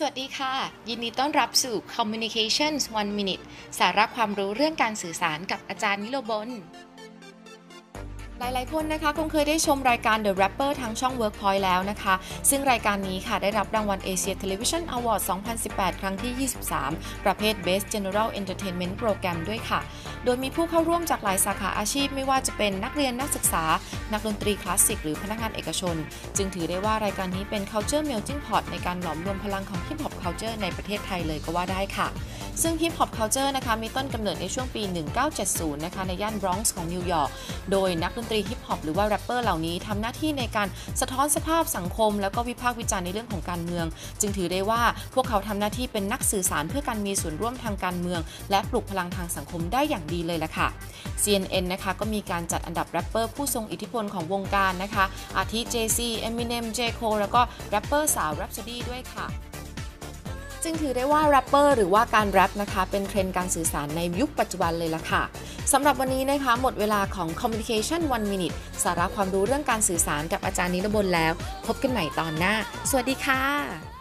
สวัสดีค่ะ ยินดีต้อนรับสู่ Communications One Minute สาระความรู้เรื่องการสื่อสารกับอาจารย์นิโรบล หลาย ๆ คนนะคะคงเคยได้ชมรายการ The Rapper ทางช่อง Workpoint แล้วนะคะ ซึ่งรายการนี้ค่ะได้รับรางวัล Asia Television Award 2018 ครั้งที่ 23 ประเภท Best General Entertainment Program ด้วยค่ะ โดยมีผู้เข้าร่วมจากหลายสาขาอาชีพไม่ว่าจะเป็นนักเรียนนักศึกษา นักดนตรีคลาสสิกหรือพนักงานเอกชน จึงถือได้ว่ารายการนี้เป็น culture melting pot ในการหลอมรวมพลังของ hip hop culture ในประเทศไทยเลยก็ว่าได้ค่ะ ซึ่ง hip hop culture นะคะมีต้นกำเนิดในช่วงปี 1970 นะคะในย่านบรอนซ์ของนิวยอร์ก โดยนักดนตรีฮิปฮอปหรือว่าแรปเปอร์เหล่านี้ทำหน้าที่ในการสะท้อนสภาพสังคม แล้วก็วิพากษ์วิจารณ์ในเรื่องของการเมือง จึงถือได้ว่าพวกเขาทำหน้าที่เป็นนักสื่อสารเพื่อการมีส่วนร่วมทางการเมือง และปลุกพลังทางสังคมได้อย่างดีเลยล่ะค่ะ CNN นะคะก็มีการจัดอันดับแรปเปอร์ผู้ทรงอิทธิพลของวงการนะคะ อาทิ Jay-Z Eminem J. Cole แล้วก็แรปเปอร์สาว Rapsody ด้วยค่ะ จึงถือได้ว่าแรปเปอร์หรือว่าการแรปนะคะ เป็นเทรนด์การสื่อสารในยุคปัจจุบันเลยล่ะค่ะสำหรับวันนี้นะคะ หมดเวลาของ Communication One Minute สาระความรู้เรื่องการสื่อสารกับอาจารย์นิรบลแล้ว พบกันใหม่ตอนหน้า สวัสดีค่ะ